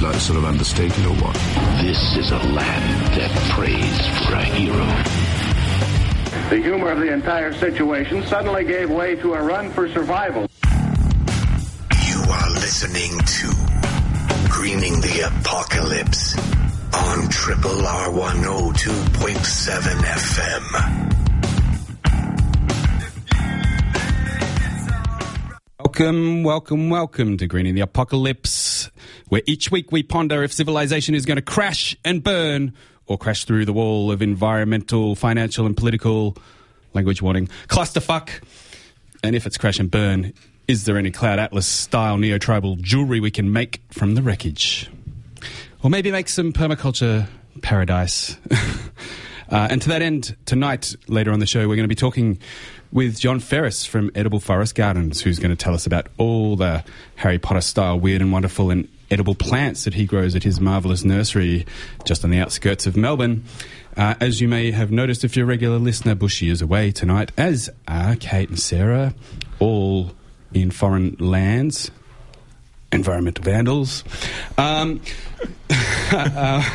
Like sort of understated or what? This is a land that prays for a hero. The humor of the entire situation suddenly gave way to a run for survival. You are listening to Greening the Apocalypse on Triple R 102.7 FM. Welcome, welcome, welcome to Greening the Apocalypse, where each week we ponder if civilization is going to crash and burn or crash through the wall of environmental, financial, and political language warning clusterfuck. And if it's crash and burn, is there any Cloud Atlas style neo tribal jewelry we can make from the wreckage? Or maybe make some permaculture paradise. uh, and to that end, tonight, later on the show, we're going to be talking with John Ferris from Edible Forest Gardens, who's going to tell us about all the Harry Potter style weird and wonderful and edible plants that he grows at his marvellous nursery just on the outskirts of Melbourne. Uh, as you may have noticed, if you're a regular listener, Bushy is away tonight, as are Kate and Sarah, all in foreign lands environmental vandals. Um, uh,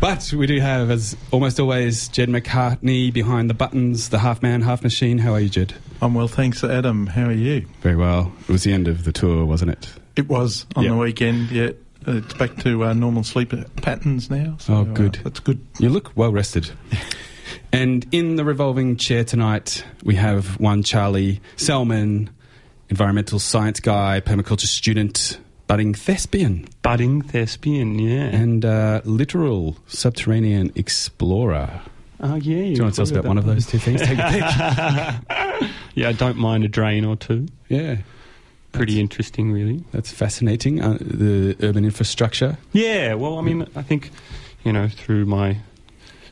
but we do have, as almost always, Jed McCartney behind the buttons, the half man, half machine. How are you, Jed? I'm well, thanks, Adam. How are you? Very well. It was the end of the tour, wasn't it? It was on Yeah. the weekend. Yeah, it's back to uh, normal sleep patterns now. So, Oh, uh, good. that's good. You look well rested. and in the revolving chair tonight, we have one Charlie Selman, environmental science guy, permaculture student, budding thespian, budding thespian, yeah. and uh, literal subterranean explorer. oh, yeah. Do you want to tell us about one of those two things? Take a pick. Yeah, I don't mind a drain or two. Yeah, Pretty interesting, really. that's fascinating. Uh, the urban infrastructure. Yeah, well, I mean, I think, you know, through my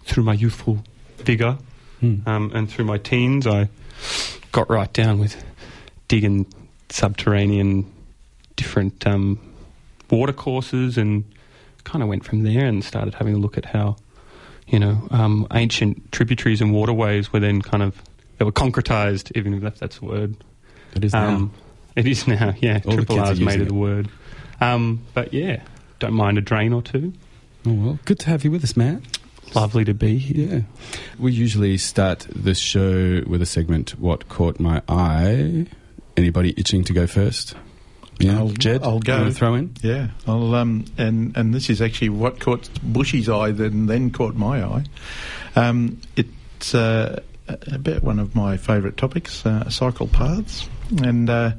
through my youthful vigour Hmm. um, and through my teens, I got right down with digging subterranean different um, water courses and kind of went from there and started having a look at how, you know, um, ancient tributaries and waterways were then kind of they were concretized, even if that's a word. It is now. It is now, yeah. All Triple R's made using of the word. Um, but yeah, don't mind a drain or two. Oh, well, good to have you with us, Matt. Lovely to be here. Yeah. We usually start this show with a segment, What Caught My Eye. Anybody itching to go first? Yeah, I'll- Jed, I'll go. you throw in? Yeah, I'll, um, and and this is actually what caught Bushy's eye, then then caught my eye. Um, it's uh, about one of my favourite topics, uh, cycle paths, and uh,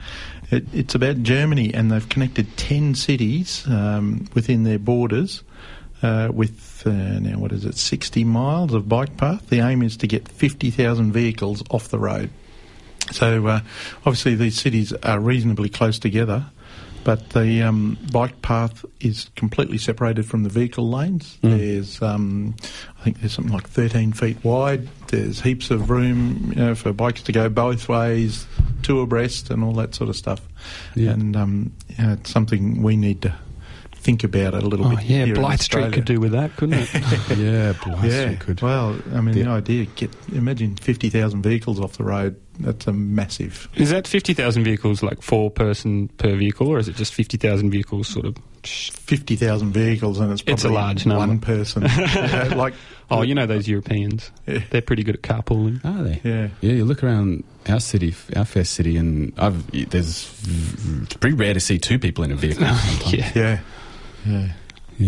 it, it's about Germany, and they've connected ten cities um, within their borders. Uh, with uh, now, what is it, 60 miles of bike path? The aim is to get 50,000 vehicles off the road. So uh, obviously these cities are reasonably close together, but the um, bike path is completely separated from the vehicle lanes. There's, um, I think there's something like 13 feet wide. There's heaps of room, you know, for bikes to go both ways, two abreast, and all that sort of stuff. Yeah. And um, you know, it's something we need to think about a little Oh, bit. yeah, in Street could do with that, couldn't it? yeah, Blythe Yeah, Street could. well, I mean, the, The- idea get imagine fifty thousand vehicles off the road. That's a massive. is that 50,000 vehicles like four person per vehicle, or is it just 50,000 vehicles sort of? Fifty thousand vehicles, and it's probably It's a large number. One person, Yeah, like Oh, you know those Europeans. Yeah. They're pretty good at carpooling. Are they? yeah, Yeah, you look around our city, our fair city, and I've, there's it's pretty rare to see two people in a vehicle. sometimes. yeah. yeah, yeah.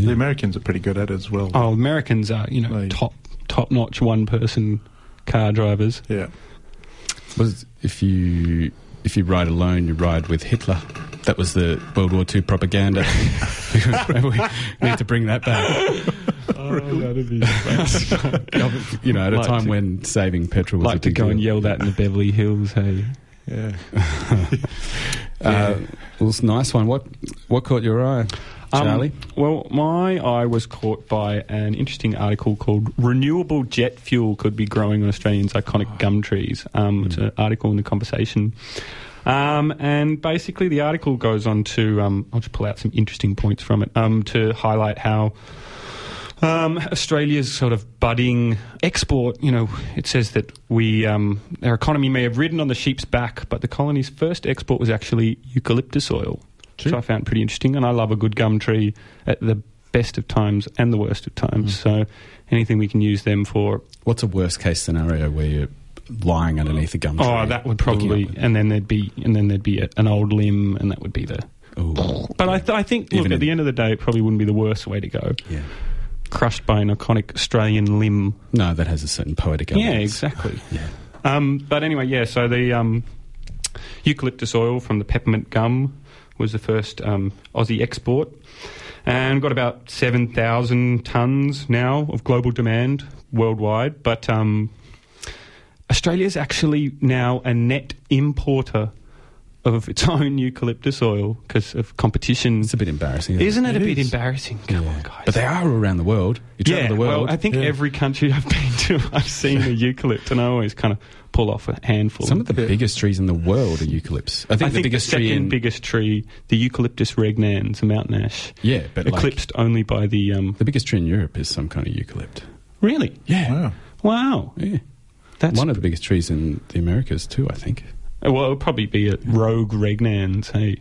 The Americans are pretty good at it as well. Oh, Americans are, you know, Right. top top notch one person car drivers. Yeah, Was if you if you ride alone, you ride with Hitler. That was the World War II propaganda. We need to bring that back. Oh, that'd be you know, at a Like time to- when saving petrol was a like to big go and yell that in the Beverly Hills. Hey, yeah. Uh, well, it's a nice one. What what caught your eye? Um, Charlie? well, my eye was caught by an interesting article called "Renewable Jet Fuel Could Be Growing on Australians' Iconic Gum Trees." Um, It's an article in the Conversation, um, and basically the article goes on to um, I'll just pull out some interesting points from it um, to highlight how. Um, Australia's sort of budding export, you know, it says that we, um, our economy may have ridden on the sheep's back, but the colony's first export was actually eucalyptus oil, which I found pretty interesting. And I love a good gum tree at the best of times and the worst of times. So anything we can use them for. What's a worst case scenario where you're lying underneath a gum tree? Oh, that would probably, and then there'd be, and then there'd be a, an old limb, and that would be the. Ooh. But I, th- I think, look, Even at the end of the day, it probably wouldn't be the worst way to go. Yeah. Crushed by an iconic Australian limb. No, that has a certain poetic Yeah, exactly. Yeah. Um, but anyway, yeah. So the um, eucalyptus oil from the peppermint gum was the first um, Aussie export, and got about seven thousand tons now of global demand worldwide. But um, Australia is actually now a net importer of its own eucalyptus oil because of competition. It's a bit embarrassing. Isn't, Isn't it, It a bit embarrassing? Come on, guys. But they are around the world. You travel yeah, the world. well, I think Yeah. every country I've been to, I've seen a eucalypt, and I always kind of pull off a handful. Some of the biggest trees in the world are eucalypts. I think, I the biggest second tree in biggest tree, the Eucalyptus regnans, a mountain ash, yeah, but like, eclipsed only by the. Um, the biggest tree in Europe is some kind of eucalypt. really? Yeah, Wow. Wow. yeah. That's one of the biggest trees in the Americas too. I think. Well, it'll probably be a rogue regnans. Hey.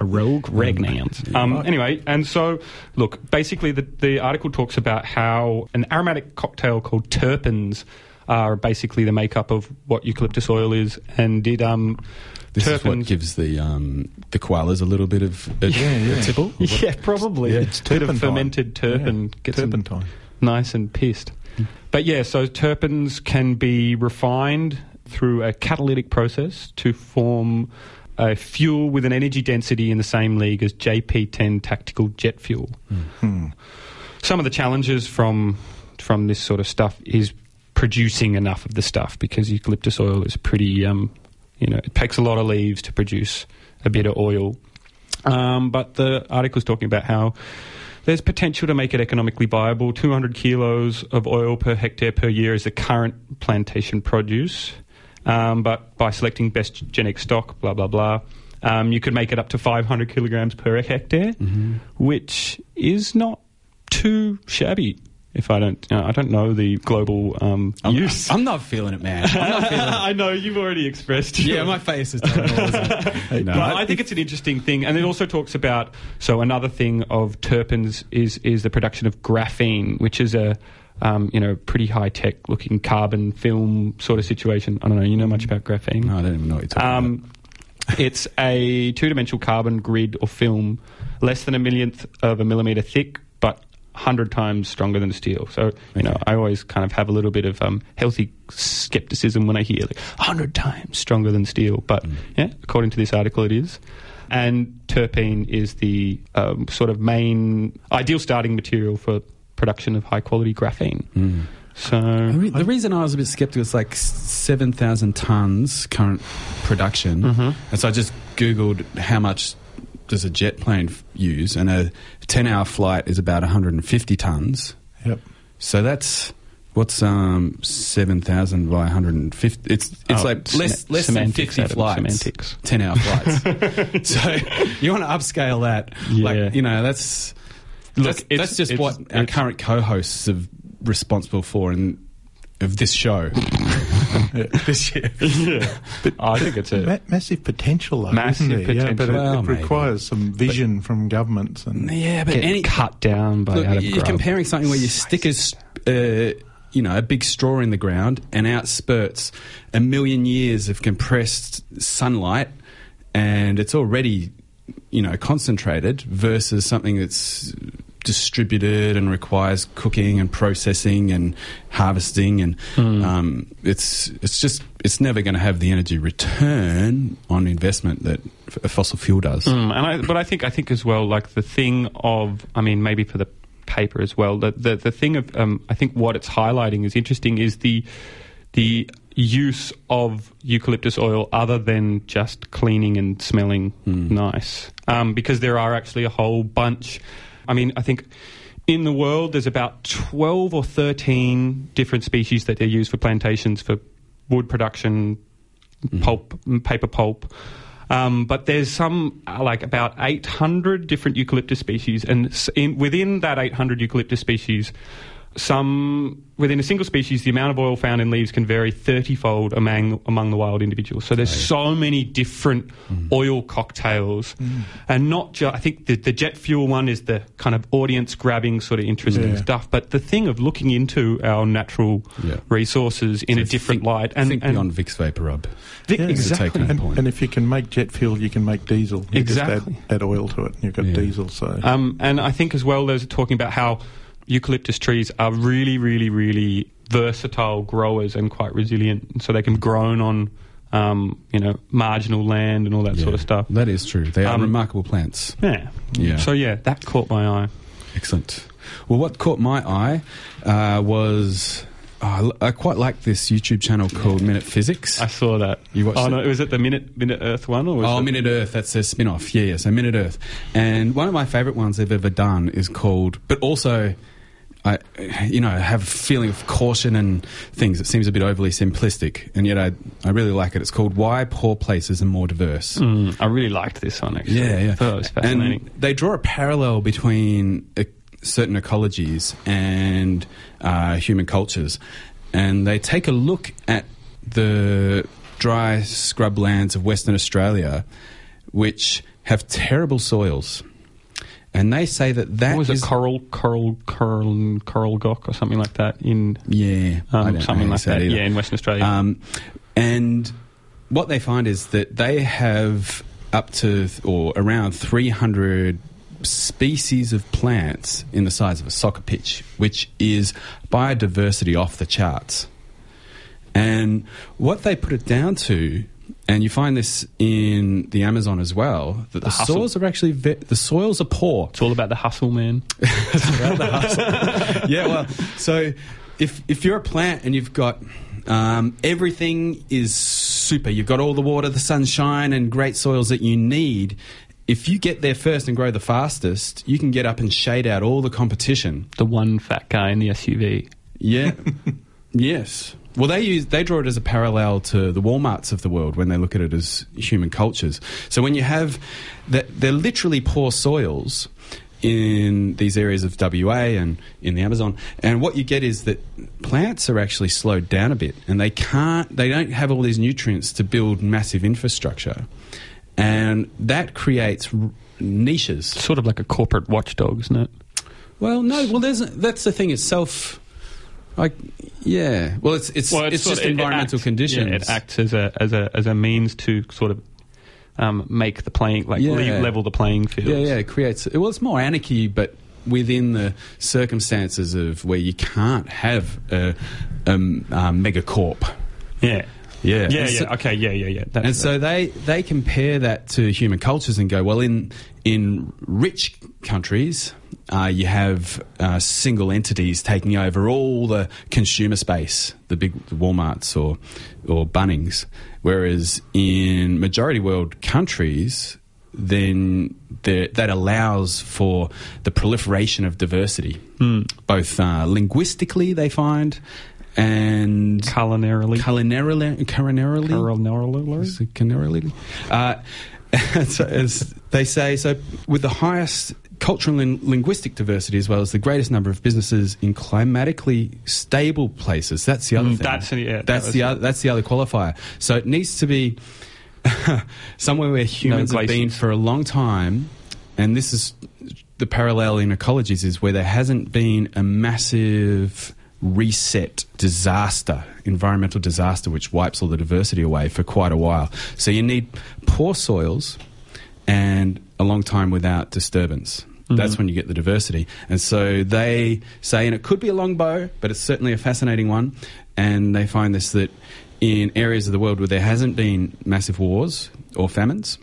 A rogue regnans. Um, anyway, and so, look, basically the, the article talks about how an aromatic cocktail called terpenes are basically the makeup of what eucalyptus oil is, and did um, This is what gives the um, the koalas a little bit of a, Yeah, yeah. a tipple. Yeah, probably. Yeah, it's it's a bit of fermented terpene. Yeah, Gets them turpentine. nice and pissed. But yeah, so terpenes can be refined through a catalytic process to form a fuel with an energy density in the same league as JP10 tactical jet fuel. Some of the challenges from from this sort of stuff is producing enough of the stuff because eucalyptus oil is pretty, um, you know, it takes a lot of leaves to produce a bit of oil. Um, but the article's talking about how there's potential to make it economically viable. 200 kilos of oil per hectare per year is the current plantation produce. Um, but by selecting best genetic stock, blah, blah, blah, um, you could make it up to 500 kilograms per hectare, which is not too shabby. If I don't, uh, I don't know the global um, I'm, use. I'm not feeling it, man. I'm not feeling it. I know you've already expressed. Yeah, my face is telling all that. No, I- I think it's an interesting thing, and it also talks about. So another thing of terpenes is is the production of graphene, which is a um, you know pretty high tech looking carbon film sort of situation. I don't know. You know much about graphene? No, I don't even know what you're talking Um, it's a two dimensional carbon grid or film, less than a millionth of a millimeter thick, but. 100 times stronger than steel. So, you know, I always kind of have a little bit of um, healthy skepticism when I hear like 100 times stronger than steel. But yeah, according to this article, it is. And terpene is the um, sort of main ideal starting material for production of high quality graphene. So, The, re- the reason I was a bit skeptical is like 7,000 tons current production. Mm-hmm. And so I just Googled how much does a jet plane use, and a 10 hour flight is about 150 tons. Yep. So that's. What's um seven thousand by hundred and fifty? It's it's Oh, like sema- less less than fifty flights, semantics. ten hour flights. so you want to upscale that? Yeah. Like you know that's Look, that's, it's- that's just it's- what our current co-hosts are responsible for in of this show this year. yeah. I think it's a. Ma- massive potential, though, Massive isn't there? Yeah, but it, Well, it maybe. requires some vision from governments and Yeah, but get any cut down by look, Adam you're Grubb. comparing something where you stick a, s- uh, you know, a big straw in the ground and out spurts a million years of compressed sunlight, and it's already, you know, concentrated versus something that's distributed and requires cooking and processing and harvesting and um, it's it's just it's never going to have the energy return on investment that f- a fossil fuel does. Mm, and I, but I think I think as well, like the thing of, I mean, maybe for the paper as well. The the, the thing of, um, I think what it's highlighting is interesting is the the use of eucalyptus oil other than just cleaning and smelling nice. Um, because there are actually a whole bunch. I mean, I think in the world there's about 12 or 13 different species that they use for plantations for wood production, pulp, paper pulp. Um, but there's some uh, like about 800 different eucalyptus species, and in, within that 800 eucalyptus species, some within a single species, the amount of oil found in leaves can vary 30-fold among among the wild individuals. So there's so many different oil cocktails, and not just. I think the, the jet fuel one is the kind of audience-grabbing sort of interesting Yeah. stuff. But the thing of looking into our natural Yeah. resources in So a different think- light, and, think and beyond Vicks VapoRub. Vic- Yeah. exactly. And, point. and if you can make jet fuel, you can make diesel. You Exactly. Just add, add oil to it, and you've got Yeah. diesel. So Um, and I think as well, there's talking about how eucalyptus trees are really, really, really versatile growers and quite resilient. So they can be grown on, um, you know, marginal land and all that sort of stuff. That is true. They are Um, remarkable plants. Yeah. Yeah. So yeah, that caught my eye. Excellent. Well, what caught my eye uh, was oh, I quite like this YouTube channel called Minute Physics. I saw that. You watched Oh it? no, was it the Minute Minute Earth one or was Oh, it Minute Earth, that's their spin off. Yeah, yeah, so Minute Earth. And one of my favourite ones they've ever done is called, but also, I, you know, have a feeling of caution and things. It seems a bit overly simplistic, and yet I, I really like it. It's called Why Poor Places Are More Diverse. Mm, I really liked this one actually. Yeah, yeah. I thought it was fascinating. And they draw a parallel between uh, certain ecologies and uh, human cultures. And they take a look at the dry scrublands of Western Australia, which have terrible soils. And they say that that was is- it? Coral, coral, coral, coral gock or something like that in Yeah, um, something like it that. Yeah, in Western Australia. Um, and what they find is that they have up to th- or around 300 species of plants in the size of a soccer pitch, which is biodiversity off the charts. And what they put it down to, and you find this in the Amazon as well, that the, hustle. soils are actually ve- the soils are poor. it's all about the hustle, man. yeah, well, so if if you're a plant and you've got um, everything is super, you've got all the water, the sunshine, and great soils that you need. If you get there first and grow the fastest, you can get up and shade out all the competition. the one fat guy in the SUV. Yeah. yes. Well, they use they draw it as a parallel to the WalMarts of the world when they look at it as human cultures. So when you have that, they're literally poor soils in these areas of WA and in the Amazon, and what you get is that plants are actually slowed down a bit, and they can't, they don't have all these nutrients to build massive infrastructure, and that creates r- niches. Sort of like a corporate watchdog, isn't it? Well, no. Well, there's that's the thing. It's self. Like, yeah. Well, it's it's Well, it's, sort just of- environmental acts- conditions. Yeah, it acts as a as a as a means to sort of um, make the playing like Yeah. le- level the playing field. Yeah, yeah. It creates. Well, it's more anarchy, but within the circumstances of where you can't have a, um, um, megacorp. yeah, Yeah. yeah, And so- yeah. Okay, yeah, yeah, yeah. That's and so they, they compare that to human cultures and go, well, in in rich countries, uh, you have uh, single entities taking over all the consumer space, the big WalMarts or or Bunnings, whereas in majority world countries, then that allows for the proliferation of diversity, both uh, linguistically they find. And culinarily, culinarily, culinarily, culinarily. is it culinarily? Uh, as they say, so with the highest cultural and linguistic diversity, as well as the greatest number of businesses in climatically stable places. That's the other Mm, thing. that's- yeah, that that's the it. other, that's the other qualifier. So it needs to be somewhere where humans have been for a long time, and this is the parallel in ecologies is where there hasn't been a massive reset disaster, environmental disaster, which wipes all the diversity away for quite a while. So you need poor soils and a long time without disturbance. That's when you get the diversity. And so they say, and it could be a long bow, but it's certainly a fascinating one. And they find this that in areas of the world where there hasn't been massive wars or famines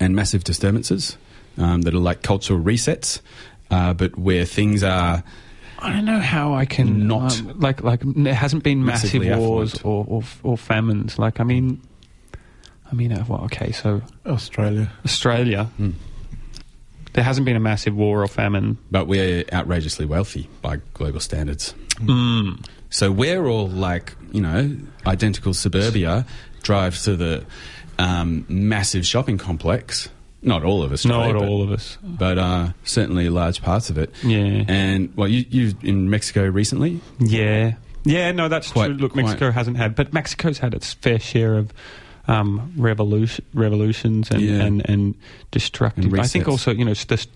and massive disturbances um, that are like cultural resets, uh, but where things are I don't know how I can Not um, like like there hasn't been massive wars or, or or famines. Like I mean, I mean, uh, well, okay, so Australia. Australia, Hmm. there hasn't been a massive war or famine. But we're outrageously wealthy by global standards. Mm. So we're all like, you know, identical suburbia, drive to the um, massive shopping complex. Not all of us, Not but, all of us. but uh, certainly large parts of it. Yeah. And well, you you in Mexico recently? Yeah, yeah, no, that's Quite- true. Look, quite- Mexico hasn't had, but Mexico's had its fair share of um, revolution, revolutions and, Yeah. and, and destructive. And I think also, you know, the,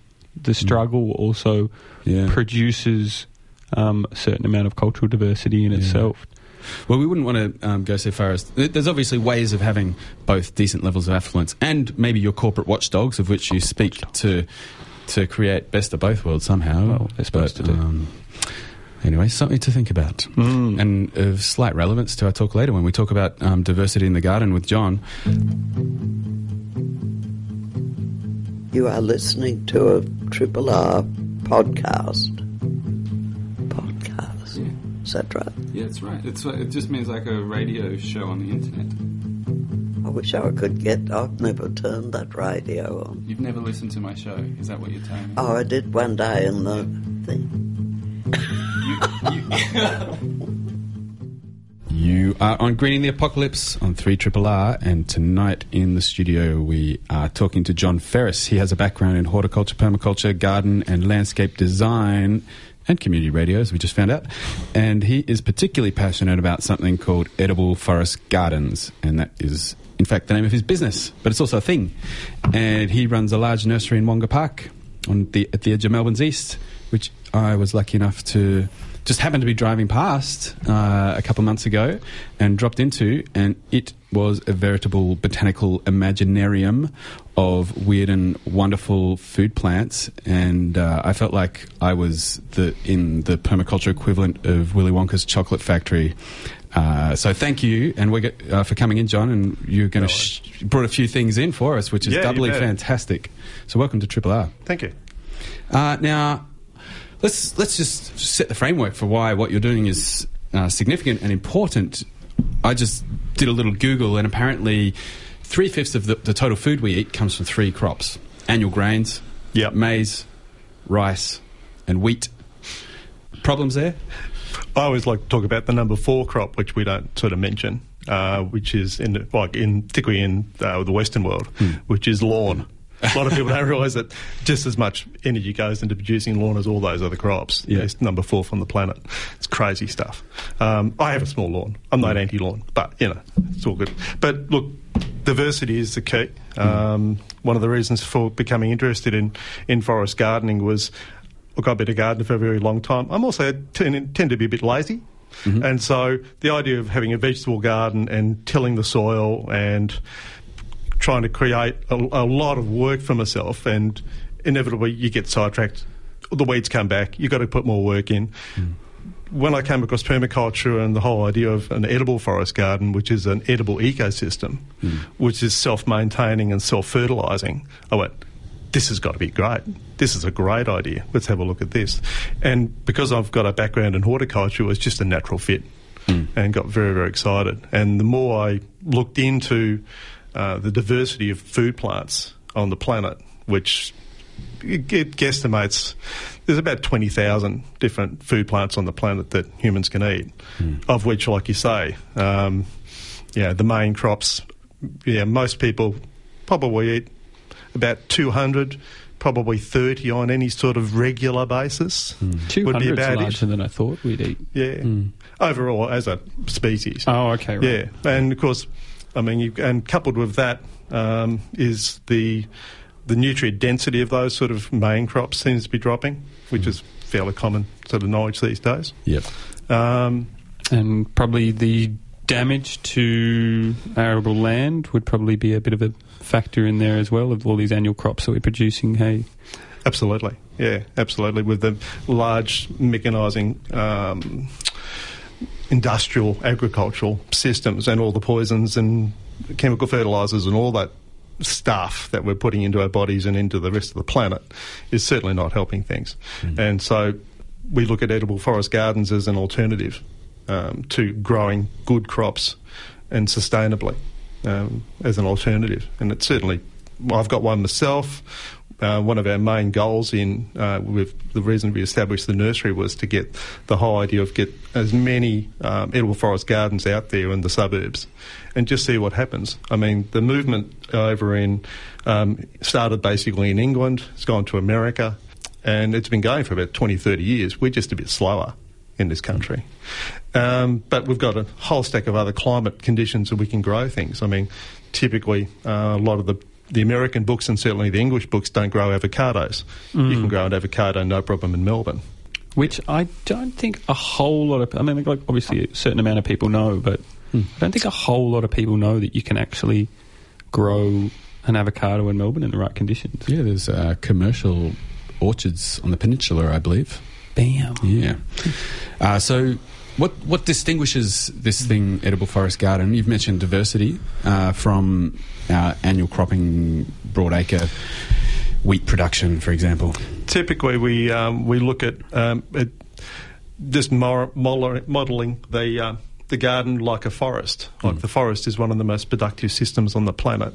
the struggle also Yeah. produces um, a certain amount of cultural diversity in itself. Well, we wouldn't want to um, go so far as th- there's obviously ways of having both decent levels of affluence and maybe your corporate watchdogs, of which you speak to to create best of both worlds somehow. Well, they're supposed to do. Um, anyway, something to think about, Mm. and of slight relevance to our talk later when we talk about um, diversity in the garden with John. You are listening to a Triple R podcast. Podcast. Is that right? Yeah, that's right. It's, uh, it just means like a radio show on the internet. I wish I could get. I've never turned that radio on. You've never listened to my show, is that what you're telling me? Oh, I did one day in the thing. You are on Greening the Apocalypse on 3 Triple R, and tonight in the studio we are talking to John Ferris. He has a background in horticulture, permaculture, garden, and landscape design, and community radio, as we just found out. And he is particularly passionate about something called edible forest gardens, and that is, in fact, the name of his business, but it's also a thing. And he runs a large nursery in Wonga Park on the at the edge of Melbourne's east, which I was lucky enough to just happened to be driving past uh, a couple of months ago and dropped into, and it was a veritable botanical imaginarium of weird and wonderful food plants. And uh, I felt like I was the in the permaculture equivalent of Willy Wonka's chocolate factory. Uh, so thank you, and we get, uh, for coming in, John. And you're going to sh- brought a few things in for us, which is Yeah, doubly fantastic. So welcome to Triple R. Thank you. Uh, now, let's let's just set the framework for why what you're doing is uh, significant and important. I just did a little Google, and apparently, three fifths of the, the total food we eat comes from three crops: annual grains, Yep. maize, rice, and wheat. Problems there? I always like to talk about the number four crop, which we don't sort of mention, uh, which is in like in particularly in uh, the Western world, which is lawn. A lot of people don't realise that just as much energy goes into producing lawn as all those other crops. Yeah. It's number four from the planet. It's crazy stuff. Um, I have a small lawn. I'm not anti-lawn, but you know, it's all good. But look, diversity is the key. Um, one of the reasons for becoming interested in in forest gardening was look, I've been a gardener for a very long time. I'm also tend, tend to be a bit lazy. And so the idea of having a vegetable garden and tilling the soil and trying to create a, a lot of work for myself and inevitably you get sidetracked. The weeds come back. You've got to put more work in. Hmm. When I came across permaculture and the whole idea of an edible forest garden, which is an edible ecosystem, hmm. which is self-maintaining and self-fertilizing, I went, this has got to be great. This is a great idea. Let's have a look at this. And because I've got a background in horticulture, it was just a natural fit hmm. and got very, very excited. And the more I looked into uh, the diversity of food plants on the planet, which it guesstimates there's about 20,000 different food plants on the planet that humans can eat, of which, like you say, um, yeah, the main crops, yeah, most people probably eat about 200, probably 30 on any sort of regular basis. Two Would be hundred about it. larger than I thought we'd eat. Yeah. Overall, as a species. Oh, okay, right. Yeah. And of course, I mean, you, and coupled with that um, is the the nutrient density of those sort of main crops seems to be dropping, which is fairly common sort of knowledge these days. Yep. Um, and probably the damage to arable land would probably be a bit of a factor in there as well of all these annual crops that we're producing. Hey, Absolutely, yeah, absolutely. With the large mechanising, um, industrial, agricultural systems, and all the poisons and chemical fertilisers and all that stuff that we're putting into our bodies and into the rest of the planet is certainly not helping things. And so, we look at edible forest gardens as an alternative um, to growing good crops and sustainably um, as an alternative. And it's certainly, I've got one myself. Uh, one of our main goals in uh, with the reason we established the nursery was to get the whole idea of get as many um, edible forest gardens out there in the suburbs and just see what happens. I mean, the movement over in um, started basically in England, it's gone to America, and it's been going for about 20, 30 years. We're just a bit slower in this country. Um, but we've got a whole stack of other climate conditions that we can grow things. I mean, typically, uh, a lot of the the American books and certainly the English books don't grow avocados. You Mm. can grow an avocado no problem in Melbourne. Which I don't think a whole lot of. I mean, like obviously a certain amount of people know, but I don't think a whole lot of people know that you can actually grow an avocado in Melbourne in the right conditions. Yeah, there's uh, commercial orchards on the peninsula, I believe. Bam. Yeah. Uh, so, what what distinguishes this thing, edible forest garden? You've mentioned diversity uh, from our annual cropping broadacre wheat production, for example. Typically, we um, we look at, um, at just mo- modeling, the uh, the garden like a forest. Like the forest is one of the most productive systems on the planet.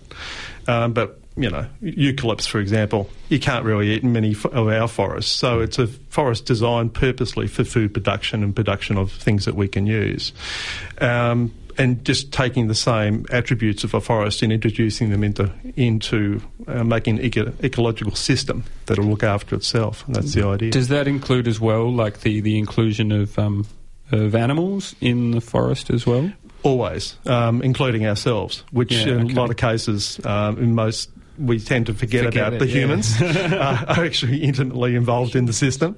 Um, but you know, eucalypts, for example, you can't really eat in many of our forests. So it's a forest designed purposely for food production and production of things that we can use. Um, and just taking the same attributes of a forest and introducing them into into uh, making an eco- ecological system that'll look after itself. And that's the idea. Does that include as well, like the, the inclusion of um, of animals in the forest as well? Always, um, including ourselves, which Yeah, in okay. a lot of cases, um, in most, we tend to forget, Forget about it, the yeah. humans uh, are actually intimately involved in the system.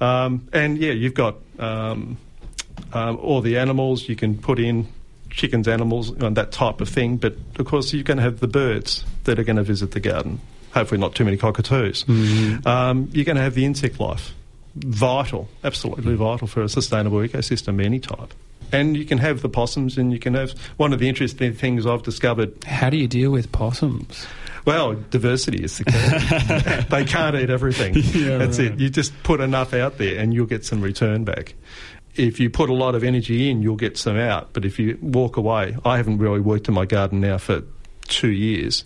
Um, and yeah, you've got um, um, all the animals you can put in. Chickens, animals, and that type of thing. But of course, you're going to have the birds that are going to visit the garden. Hopefully, not too many cockatoos. Mm-hmm. Um, you're going to have the insect life. Vital, absolutely vital for a sustainable ecosystem, any type. And you can have the possums, and you can have one of the interesting things I've discovered. How do you deal with possums? Well, diversity is the key. they can't eat everything. Yeah, That's right. it. You just put enough out there, and you'll get some return back. If you put a lot of energy in, you'll get some out. But if you walk away, I haven't really worked in my garden now for two years,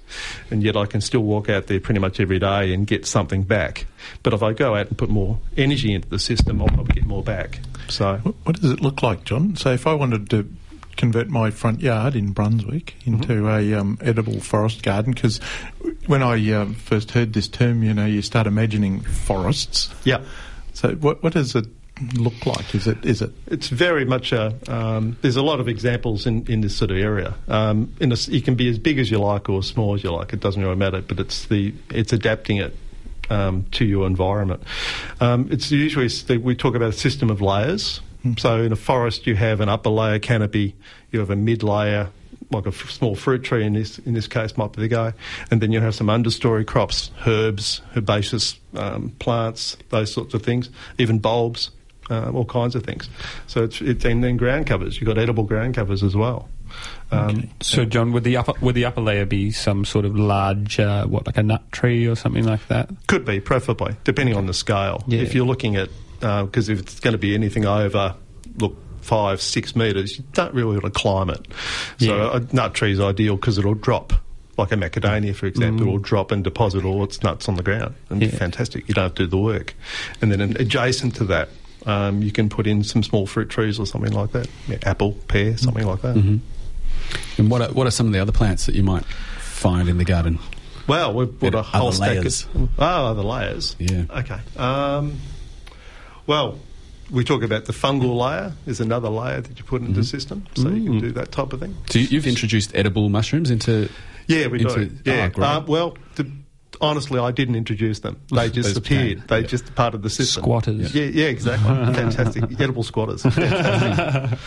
and yet I can still walk out there pretty much every day and get something back. But if I go out and put more energy into the system, I'll probably get more back. So, What, does it look like, John? So if I wanted to convert my front yard in Brunswick into a um, edible forest garden, because when I uh, first heard this term, you know, you start imagining forests. yeah. So what what does it look like? Is it is it It's very much a. Um, there's a lot of examples in, in this sort of area. Um, in a you can be as big as you like or as small as you like. It doesn't really matter. But it's the it's adapting it um, to your environment. Um, it's usually we talk about a system of layers. So in a forest, you have an upper layer canopy. You have a mid layer. Like a f- small fruit tree in this in this case might be the guy, and then you have some understory crops, herbs, herbaceous um, plants, those sorts of things, even bulbs, uh, all kinds of things. So it's, it's and then ground covers. You've got edible ground covers as well. Um, So, John, would the upper would the upper layer be some sort of large, uh, what, like a nut tree or something like that? Could be, preferably, depending on the scale. Yeah. If you're looking at, because if it's going to be anything over, look, five, six metres, you don't really want to climb it. So Yeah. a nut tree is ideal because it'll drop. Like a macadamia, for example, Mm. will drop and deposit all its nuts on the ground. And Yeah. fantastic. You don't have to do the work. And then adjacent to that, um, you can put in some small fruit trees or something like that. Yeah, apple, pear, something like that. Mm-hmm. And what are, what are some of the other plants that you might find in the garden? Well, we've got a whole stack layers. of oh, other layers. Yeah. Okay. Um, well, we talk about the fungal layer is another layer that you put into the system, so you can do that type of thing. So you, you've introduced edible mushrooms into. Yeah, we into, do. Yeah. Oh. Uh, well, to, honestly, I didn't introduce them. They just Those appeared. came, They yeah. just part of the system. Squatters. Yeah, yeah, exactly. Fantastic. Edible squatters. Fantastic.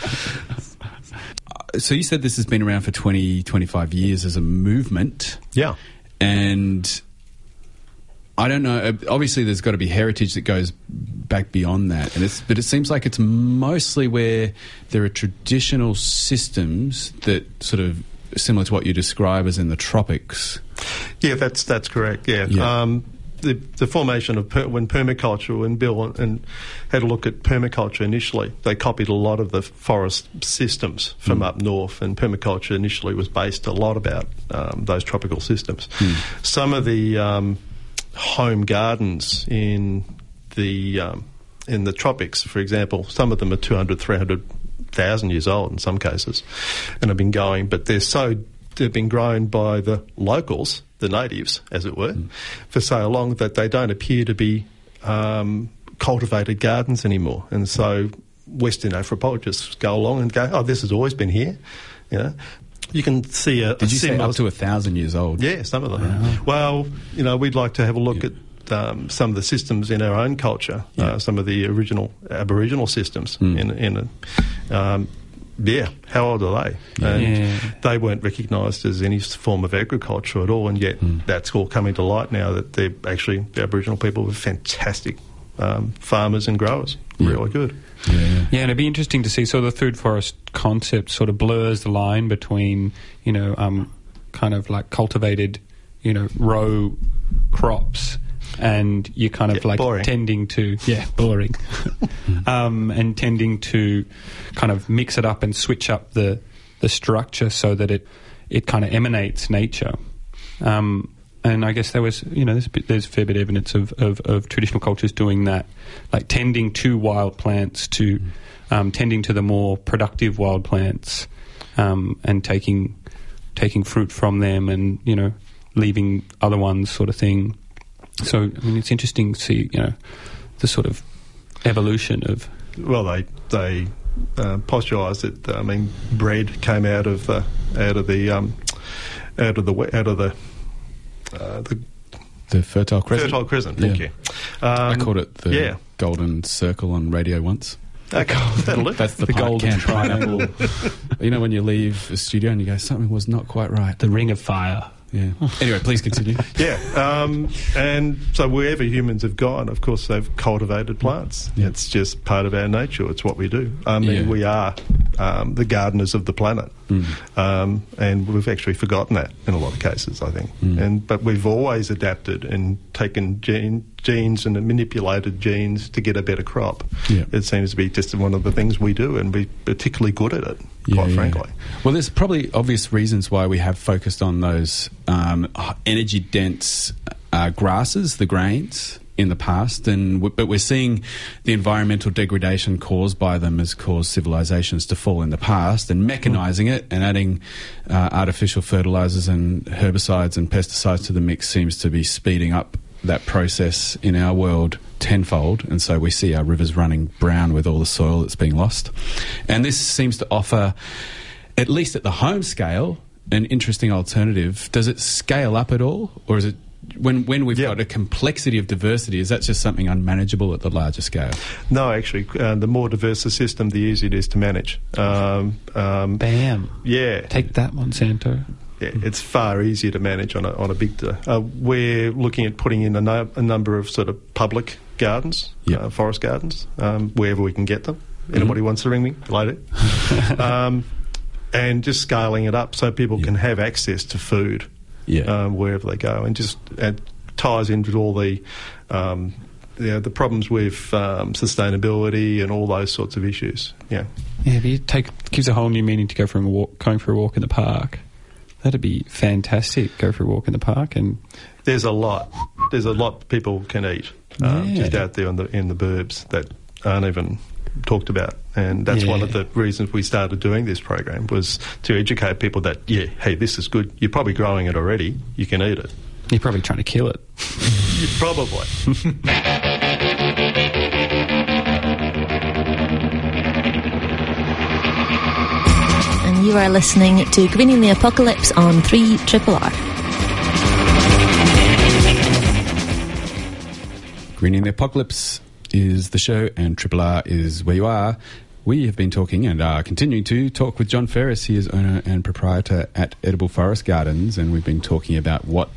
so you said this has been around for 20, 25 years as a movement. yeah. and I don't know. Obviously, there's got to be heritage that goes back beyond that, and it's, but it seems like it's mostly where there are traditional systems that sort of similar to what you describe as in the tropics. Yeah, that's that's correct. Yeah. Yeah. Um, the, the formation of per, when permaculture, when Bill and had a look at permaculture initially, they copied a lot of the forest systems from up north, and permaculture initially was based a lot about um, those tropical systems. Some of the um, home gardens in the um, in the tropics, for example, some of them are 200, 300,000 years old in some cases, and have been going, but they're so they've been grown by the locals, the natives, as it were, for so long that they don't appear to be um, cultivated gardens anymore, and so Western anthropologists go along and go, "Oh, this has always been here," you know. You can see a. Did a you say up to a thousand years old? yeah, some of them. Well, you know, we'd like to have a look at um, some of the systems in our own culture, uh, some of the original Aboriginal systems. Hmm. In, in a, um, yeah, how old are they? And Yeah. they weren't recognised as any form of agriculture at all, and yet Hmm. that's all coming to light now that they're actually the Aboriginal people were fantastic um, farmers and growers. Really good. Yeah. Yeah, and it'd be interesting to see. So the food forest concept sort of blurs the line between, you know, um, kind of like cultivated, you know, row crops, and you're kind of Yeah, like boring. tending to, yeah, boring, um, and tending to kind of mix it up and switch up the the structure so that it it kind of emanates nature. Um, and I guess there was, you know, there's a, bit, there's a fair bit of evidence of, of, of traditional cultures doing that, like tending to wild plants, to um, tending to the more productive wild plants, um, and taking taking fruit from them, and you know, leaving other ones, sort of thing. So I mean, it's interesting to see, you know, the sort of evolution of Well, they they uh, postularised that I mean bread came out of the out of the um, out of the out of the uh, the The Fertile Crescent. Fertile Crescent. Thank Yeah. you. Um, I called it the yeah. Golden Circle on radio once. Okay, that'll do. That's the, The golden triangle. you know when you leave the studio and you go, something was not quite right. the Ring of Fire. Yeah. Anyway, please continue. Yeah, um, and so wherever humans have gone, of course, they've cultivated plants. Yeah. It's just part of our nature. It's what we do. I mean, Yeah. we are um, the gardeners of the planet, um, and we've actually forgotten that in a lot of cases. I think, and but we've always adapted and taken gene, genes and manipulated genes to get a better crop. Yeah. It seems to be just one of the things we do, and we're particularly good at it. quite Yeah, frankly. Well, there's probably obvious reasons why we have focused on those um, energy dense uh, grasses, the grains, in the past, and but we're seeing the environmental degradation caused by them has caused civilizations to fall in the past, and mechanizing it and adding uh, artificial fertilizers and herbicides and pesticides to the mix seems to be speeding up that process in our world tenfold, and so we see our rivers running brown with all the soil that's being lost. And this seems to offer, at least at the home scale, an interesting alternative. Does it scale up at all, or is it when when we've got a complexity of diversity? Is that just something unmanageable at the larger scale? No, actually, uh, the more diverse the system, the easier it is to manage. Um, um, Bam. Yeah. Take that, Monsanto. Yeah, it's far easier to manage on a, on a big. Uh, we're looking at putting in a, no, a number of sort of public gardens, uh, forest gardens, um, wherever we can get them. Anybody wants to ring me later? um, and just scaling it up so people can have access to food um, wherever they go, and just it ties into all the. Um, yeah, the problems with um, sustainability and all those sorts of issues. Yeah. Yeah, if you take gives a whole new meaning to go for a walk, going for a walk in the park. That'd be fantastic. Go for a walk in the park and There's a lot. There's a lot people can eat um, Yeah. just out there in the in the burbs that aren't even talked about, and that's one of the reasons we started doing this program was to educate people that yeah, hey, this is good. You're probably growing it already. You can eat it. you're probably trying to kill it. Probably. And you are listening to Greening the Apocalypse on 3 Triple R. Greening the Apocalypse is the show, and Triple R is where you are. We have been talking and are continuing to talk with John Ferris. He is owner and proprietor at Edible Forest Gardens, and we've been talking about what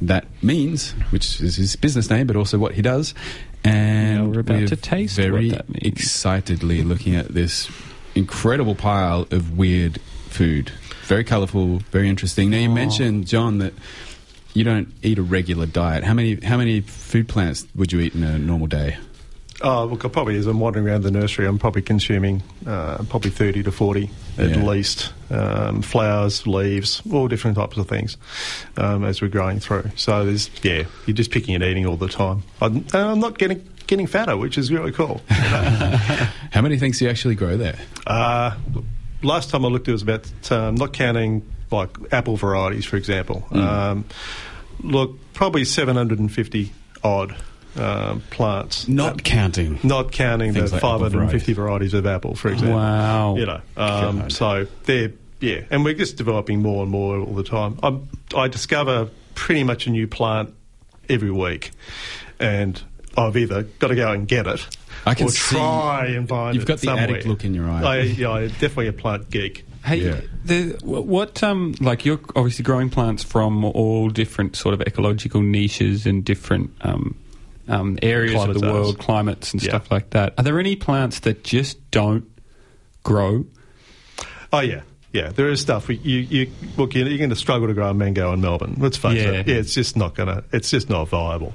that means, which is his business name, but also what he does. And we're about to taste very excitedly looking at this incredible pile of weird food. Very colourful, very interesting. Now, you Oh. mentioned, John, that you don't eat a regular diet. How many how many food plants would you eat in a normal day? Oh, look, I probably, as I'm wandering around the nursery, I'm probably consuming uh, probably 30 to 40 at Yeah. least. Um, flowers, leaves, all different types of things um, as we're growing through. So there's, yeah, you're just picking and eating all the time. I'm, and I'm not getting getting fatter, which is really cool. How many things do you actually grow there? Uh, last time I looked, it was about um, not counting like apple varieties, for example. Mm. Um, look, probably 750 odd um, plants. Not counting. Not counting the like 550 varieties. of apple, for example. Wow. You know, um, so they're yeah, and we're just developing more and more all the time. I'm, I discover pretty much a new plant every week, and I've either got to go and get it. I can or see- try and find you've it got the somewhere. addict look in your eye. I, yeah, I'm definitely a plant geek. Hey, Yeah. the, what um like you're obviously growing plants from all different sort of ecological niches and different um, um, areas Climate of the zones. world, climates and Yeah. stuff like that. Are there any plants that just don't grow? Oh yeah, yeah. There is stuff. You, you look. You're, you're going to struggle to grow a mango in Melbourne. Let's face Yeah. it. Yeah, it's just not going to. It's just not viable.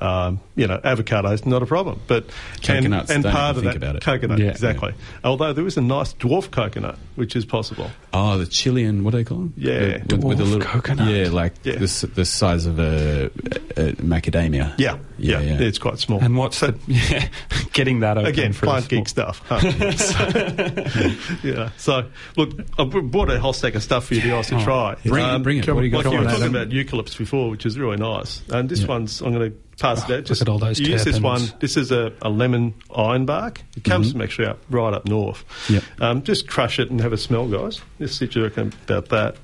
Um, you know, avocado's not a problem, but Coconuts, and, and part of think that about it. coconut Yeah. exactly. Although there is a nice dwarf coconut, which is possible. Oh, the Chilean. What do they call them? Yeah. with, with a Dwarf little coconut. Yeah, like Yeah. The, the size of a, a macadamia. Yeah, Yeah, yeah, yeah. It's quite small. And what's the, yeah, getting that open Again, for a plant small- geek stuff. Huh? yeah. So, look, I bought a whole stack of stuff for you guys to try. Bring it, bring it. What do you got Like you were talking about eucalypts before, which is really nice. And this one's, I'm going to pass it out. Just at all those use this one. This is a, a lemon ironbark. It comes from actually up, right up north. Yep. Um, just crush it and have a smell, guys. Just sit you reckon about that.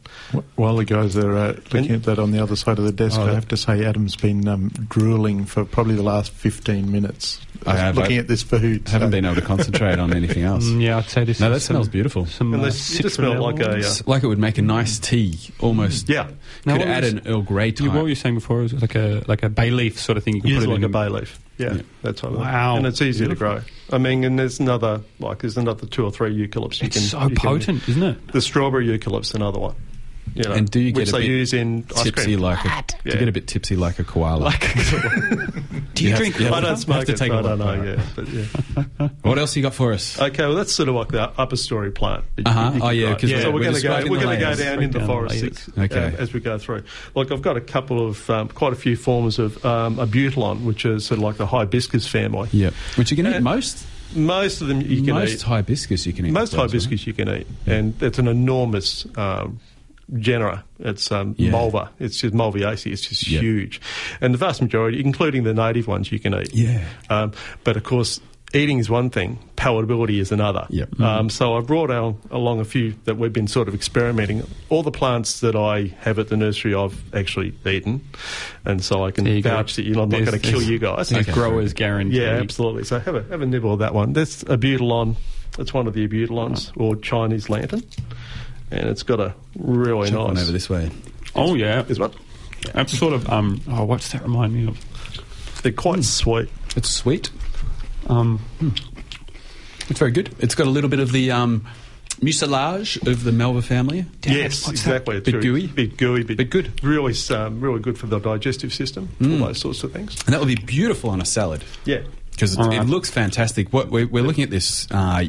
While the guys are uh, looking And- at that on the other side of the desk, Oh, I have to say Adam's been um, drooling for probably the last 15 minutes. I have, Looking I at this food. haven't so- been able to concentrate on anything else. Mm, yeah, I'd say this. No, is that some- smells beautiful. Some And uh, this- just smell like a, uh, like it would make a nice tea, almost. Yeah. Could what add was- an Earl Grey type. You, what were you saying before? It was like a like a bay leaf sort of thing. You can Use put it it like in a bay leaf. Yeah, Yeah. that's what Wow. And it's easy Beautiful. to grow. I mean, and there's another, like, there's another two or three eucalypts you It's can. so you can- potent, isn't it? The strawberry eucalypt's another one. You know, and do you get which a they bit use in ice tipsy cream. like a? Do you get a bit tipsy like a koala? Do you, have- drink? you have I don't have to it, take so a I don't know. Yeah, but yeah. What else you got for us? Okay, well that's sort of like the upper story plant. Uh-huh. you can Oh, yeah, grow. 'cause yeah. So we're we're going to go. We're going to go down Break into down the forest Okay. uh, as we go through. Like I've got a couple of um, quite a few forms of um, a which is sort of like the hibiscus family. Yeah, which you can eat most. Most of them you can most eat. Most hibiscus you can eat. Most as well, hibiscus you can eat, and it's an enormous um, genera. It's um, Yeah. Malva. It's just Malvaceae. It's just Yeah. huge, and the vast majority, including the native ones, you can eat. Yeah. Um, but of course, eating is one thing. Palatability is another. Yep. Um, so I brought al- along a few that we've been sort of experimenting. All the plants that I have at the nursery, I've actually eaten, and so I can There you go. vouch that you're not, I'm not going to kill you guys. Okay. growers guaranteed. Yeah, absolutely. So have a have a nibble of that one. That's a butylon. It's one of the abutilons or Chinese lantern, and it's got a really Chuck one nice. over this way. Oh yeah, is This one. that's sort of um. Oh, what's that remind me of? They're quite sweet. It's sweet. Um, It's very good. It's got a little bit of the um, mucilage of the Malva family. yes, what's exactly. It's Bit very- gooey? bit gooey, bit, Bit good. Really, um, really good for the digestive system. Mm. All those sorts of things. And that would be beautiful on a salad Yeah. because it, All right. it looks fantastic. What we're, we're looking at this uh,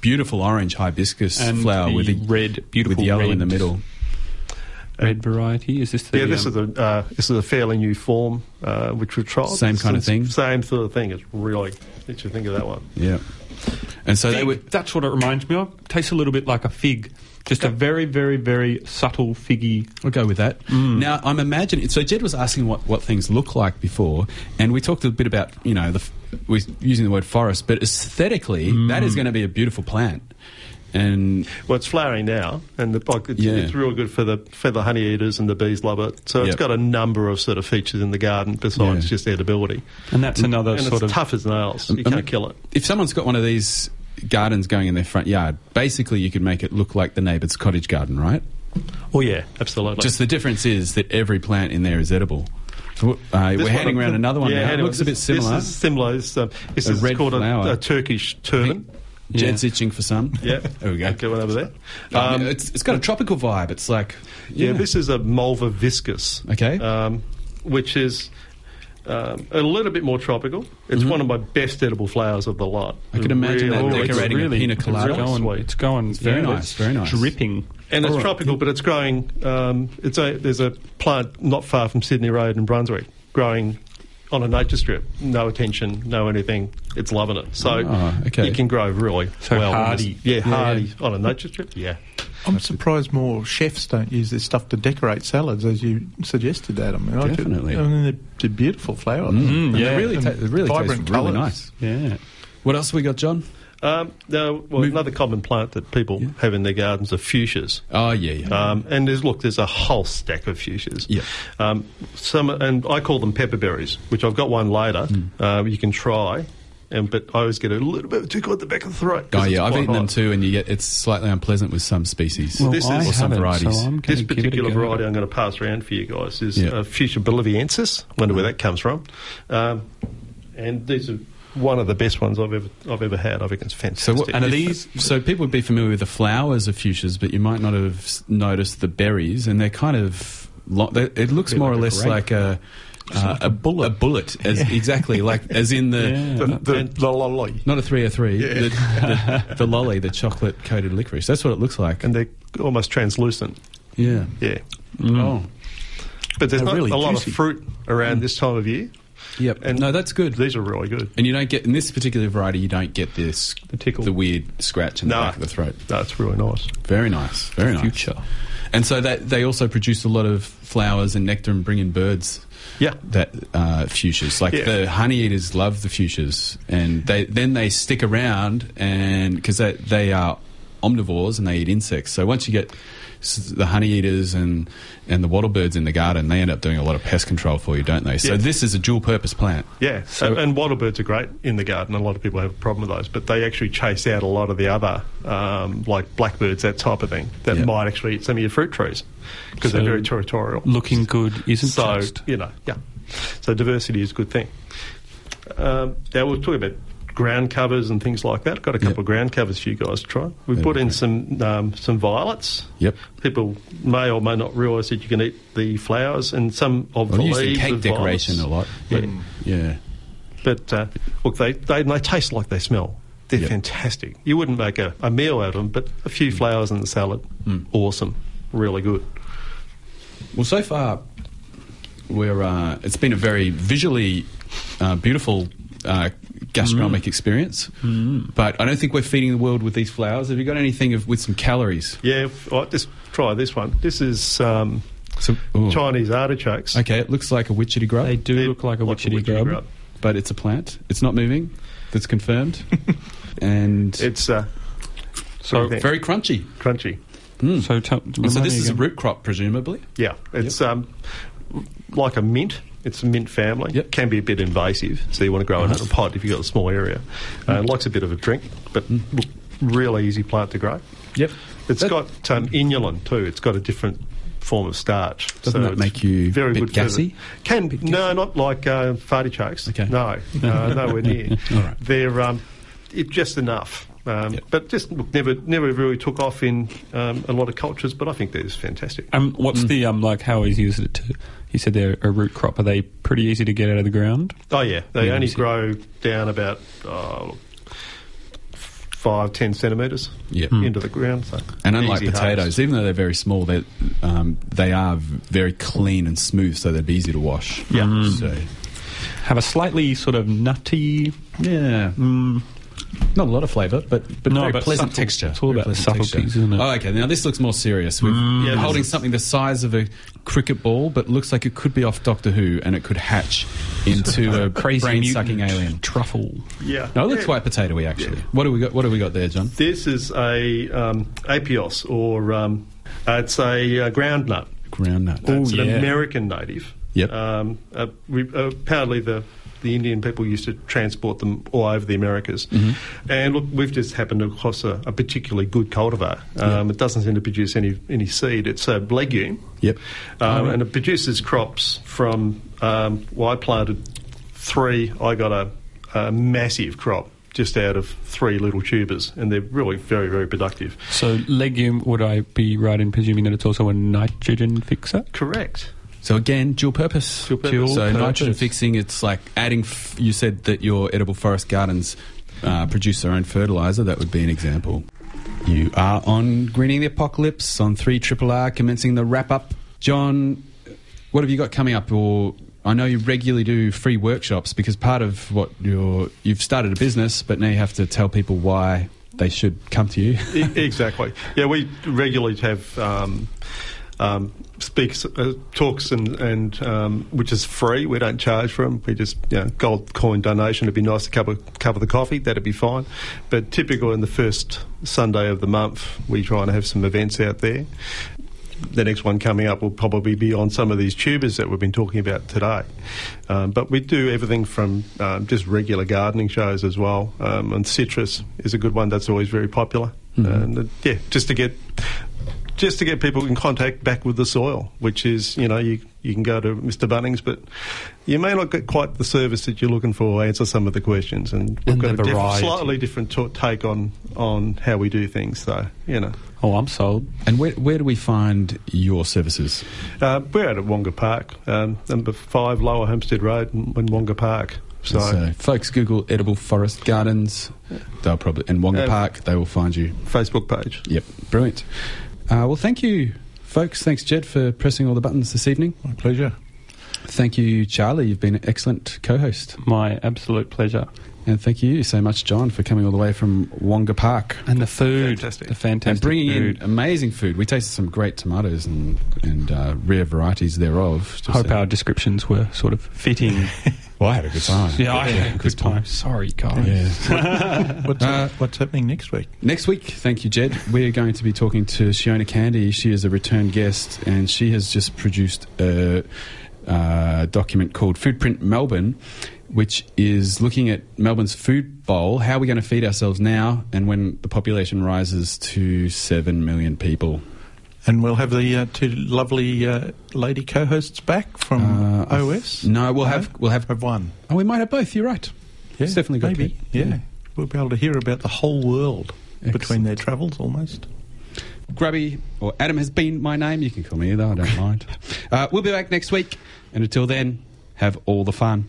beautiful orange hibiscus And flower the with the red- beautiful with yellow in the middle. red variety. Is this the? yeah, this um, is a uh, this is a fairly new form uh, which we've tried. Same kind of thing? Same sort of thing. It's really. Did you think of that one? Yeah. And so they were. That's what it reminds me of. Tastes a little bit like a fig. Just a very, very, very subtle figgy. I'll go with that. Mm. Now, I'm imagining. So, Jed was asking what, what things look like before, and we talked a bit about, you know, the, we're using the word forest, but aesthetically, mm. that is going to be a beautiful plant. And Well, it's flowering now, and the, like, it's, Yeah. it's real good for the for the honey eaters and the bees love it. So it's got a number of sort of features in the garden besides Yeah. just edibility. And that's another and sort it's of tough as nails. Um, you I can't mean, kill it. If someone's got one of these gardens going in their front yard, basically you could make it look like the neighbour's cottage garden, right? Oh yeah, absolutely. Just the difference is that every plant in there is edible. Uh, we're handing around another one Yeah, now. It looks a bit similar. This is similar. It's, um, this A is red called a, a Turkish turban. Jed's itching for some. Yeah, there we go. Get one over there. Um, it's, it's got a tropical vibe. It's like Yeah, this is a Malvaviscus. Okay. Um, which is um, a little bit more tropical. It's one of my best edible flowers of the lot. Mm-hmm. I can imagine that Really- decorating a pina colada. It's really sweet. It's going. very yeah, nice, it's very nice. Dripping. And it's right. tropical, but it's growing. Um, it's a there's a plant not far from Sydney Road in Brunswick, growing on a nature strip. No attention, no anything. It's loving it. So Oh, okay. you can grow really So well. hardy. this- yeah, Yeah, hardy on a nature strip. Yeah. I'm surprised more chefs don't use this stuff to decorate salads, as you suggested, Adam. I mean, Definitely. I mean, they're, they're beautiful flowers. Mm, yeah. It really, ta- And really tastes vibrant really colours. nice. Yeah. What else have we got, John? Um, now, well, another common plant that people have in their gardens are fuchsias. Oh yeah, yeah. Um, and there's look, there's a whole stack of fuchsias. Yeah. Um, some and I call them pepperberries, which I've got one later. Hmm. Um, you can try, and but I always get a little bit of tickle at the back of the throat. oh yeah, I've quite eaten them too, and you get it's slightly unpleasant with some species. Well, This is- or some varieties. So I'm This give it a particular variety I'm going to pass around for you guys is Yeah. uh, Fuchsia boliviensis. Wonder where that comes from. Um, and these are one of the best ones I've ever I've ever had. I think it's So what, and are these? So people would be familiar with the flowers of fuchsias, but you might not have noticed the berries, and they're kind of. Lo- they, it looks more like or less grape. like a. Uh, a bullet, a bullet, as exactly like as in the, Yeah. The, the, the lolly. not a three or three, the, the, the lolly, the chocolate coated licorice. That's what it looks like. and they're almost translucent. yeah. Yeah. Oh. But there's They're not really a lot juicy. of fruit around this time of year. Yep. And no, that's good. These are really good. And you don't get in this particular variety, you don't get this The tickle. the weird scratch in the No. back of the throat. That's really nice. Very nice, very nice. Future. And so that they also produce a lot of flowers and nectar and bring in birds. Yeah. That uh, fuchsias, like Yeah. the honey eaters, love the fuchsias, and they then they stick around and because they they are omnivores and they eat insects. So once you get the honey eaters and and the wattlebirds in the garden, they end up doing a lot of pest control for you, don't they? So Yeah. this is a dual purpose plant. Yeah, So- and, and wattlebirds are great in the garden. A lot of people have a problem with those, but they actually chase out a lot of the other, um, like blackbirds, that type of thing, that Yeah. might actually eat some of your fruit trees because So they're very territorial. Looking good isn't so you know, yeah. So diversity is a good thing. Um, now we're talking about ground covers and things like that. Got a couple Yep. of ground covers for you guys to try. We've put be in some um, some violets. Yep. People may or may not realise that you can eat the flowers and some of Well, the leaves cake of decoration violets. a lot. Yeah. But, yeah. But uh, look, they, they they taste like they smell. They're Yep. fantastic. You wouldn't make a, a meal out of them, but a Mm. few flowers in the salad, awesome, really good. Well, so far, we're uh, it's been a very visually uh, beautiful uh, gastronomic experience. But I don't think we're feeding the world with these flowers. Have you got anything of, with some calories? Yeah, f- oh, just try this one. This is um, So. Chinese artichokes. Okay, it looks like a witchetty grub. They do They're look like a like witchetty, witchetty grub. grub. but it's a plant. It's not moving. That's confirmed. and It's uh, So very very crunchy. crunchy. So, tell, So this me is a root crop, presumably. Yeah, it's um, like a mint. It's a mint family. Yep. Can be a bit invasive, so you want to grow it in a pot if you've got a small area. Uh, it likes a bit of a drink, but really easy plant to grow. Yep. It's That- got um, inulin too. It's got a different form of starch. Doesn't that it's make you very good gassy? Can no, not like uh, farty chokes. Okay. No, uh, nowhere near. All right. They're um, it, just enough. Um, Yep. But just look, never, never really took off in um, a lot of cultures. But I think they're just fantastic. Um, what's the um like? How easy is it to? You said they're a root crop. Are they pretty easy to get out of the ground? Oh yeah, they Yeah, only grow down about oh, five, ten centimetres Yep. into the ground. So And unlike potatoes, harvest. even though they're very small, they um, they are very clean and smooth, so they'd be easy to wash. Yeah. Mm. So, Have a slightly sort of nutty. yeah. Not a lot of flavour, but but No, very but pleasant subtle. texture. It's all about the pleasant subtleties, texture. isn't it? Oh, okay. Now this looks more serious. We're Yeah, holding something the size of a cricket ball, but looks like it could be off Doctor Who, and it could hatch into a Crazy brain-sucking alien. truffle. yeah, No, it looks Yeah. quite potatoey actually. What do we got? What do we got there, John? This is a um, apios, or um, uh, it's a uh, ground nut. Ground nut. it's an. American native. Yep. Um, uh, we, uh, apparently, the the Indian people used to transport them all over the Americas. And look, we've just happened across a, a particularly good cultivar. Um, It doesn't seem to produce any any seed. It's a legume. Yep. Um, and it produces crops from. Um, well, I planted three. I got a, a massive crop just out of three little tubers, and they're really very, very productive. So legume, would I be right in presuming that it's also a nitrogen fixer? Correct. So again, dual purpose. Dual purpose. so Dual nitrogen fixing, it's like adding. F- you said that your edible forest gardens uh, produce their own fertilizer. That would be an example. You are on Greening the Apocalypse on three Triple R, commencing the wrap up. John, what have you got coming up? Or I know you regularly do free workshops because part of what you're you've started a business, but now you have to tell people why they should come to you. Exactly. Yeah, we regularly have um, um, speaks, uh, talks, and, and um, which is free. We don't charge for them. We just you know, gold coin donation. It'd be nice to cover cover the coffee. That'd be fine. But typical in the first Sunday of the month, we try and have some events out there. The next one coming up will probably be on some of these tubers that we've been talking about today. Um, but we do everything from um, just regular gardening shows as well. Um, and citrus is a good one that's always very popular. And uh, yeah, just to get just to get people in contact back with the soil, which is, you know, you, you can go to Mr. Bunnings, but you may not get quite the service that you're looking for, answer some of the questions. And we've And got a diff- slightly different ta- take on, on how we do things, so, you know. Oh, I'm sold. And where, where do we find your services? Uh, we're out at Wonga Park, um, number five Lower Homestead Road in, in Wonga Park. So, So, folks, Google edible forest gardens. They'll probably and Wonga Uh, Park. They will find you. Facebook page. Yep, brilliant. Uh, well, thank you, folks. Thanks, Jed, for pressing all the buttons this evening. My pleasure. Thank you, Charlie. You've been an excellent co-host. My absolute pleasure. And thank you so much, John, for coming all the way from Wonga Park. And the food, Fantastic. the fantastic and bringing food. in amazing food. We tasted some great tomatoes and, and uh, rare varieties thereof. Hope a- our descriptions were sort of fitting. well, I had a good time. yeah, I had a good good time. Sorry, guys. Yeah. What's, Uh, what's happening next week? Next week, thank you, Jed. We're going to be talking to Seona Candy. She is a return guest, and she has just produced a, uh document called Foodprint Melbourne, which is looking at Melbourne's food bowl. How are we going to feed ourselves now, and when the population rises to seven million people? And we'll have the uh, two lovely uh, lady co-hosts back from Uh, OS. No, we'll have we'll have. have one. Oh, we might have both. You're right. Yeah, It's definitely maybe. Yeah. yeah. we'll be able to hear about the whole world between their travels, almost. Grubby or Adam has been my name. You can call me either. I don't mind. Uh, we'll be back next week, and until then, have all the fun.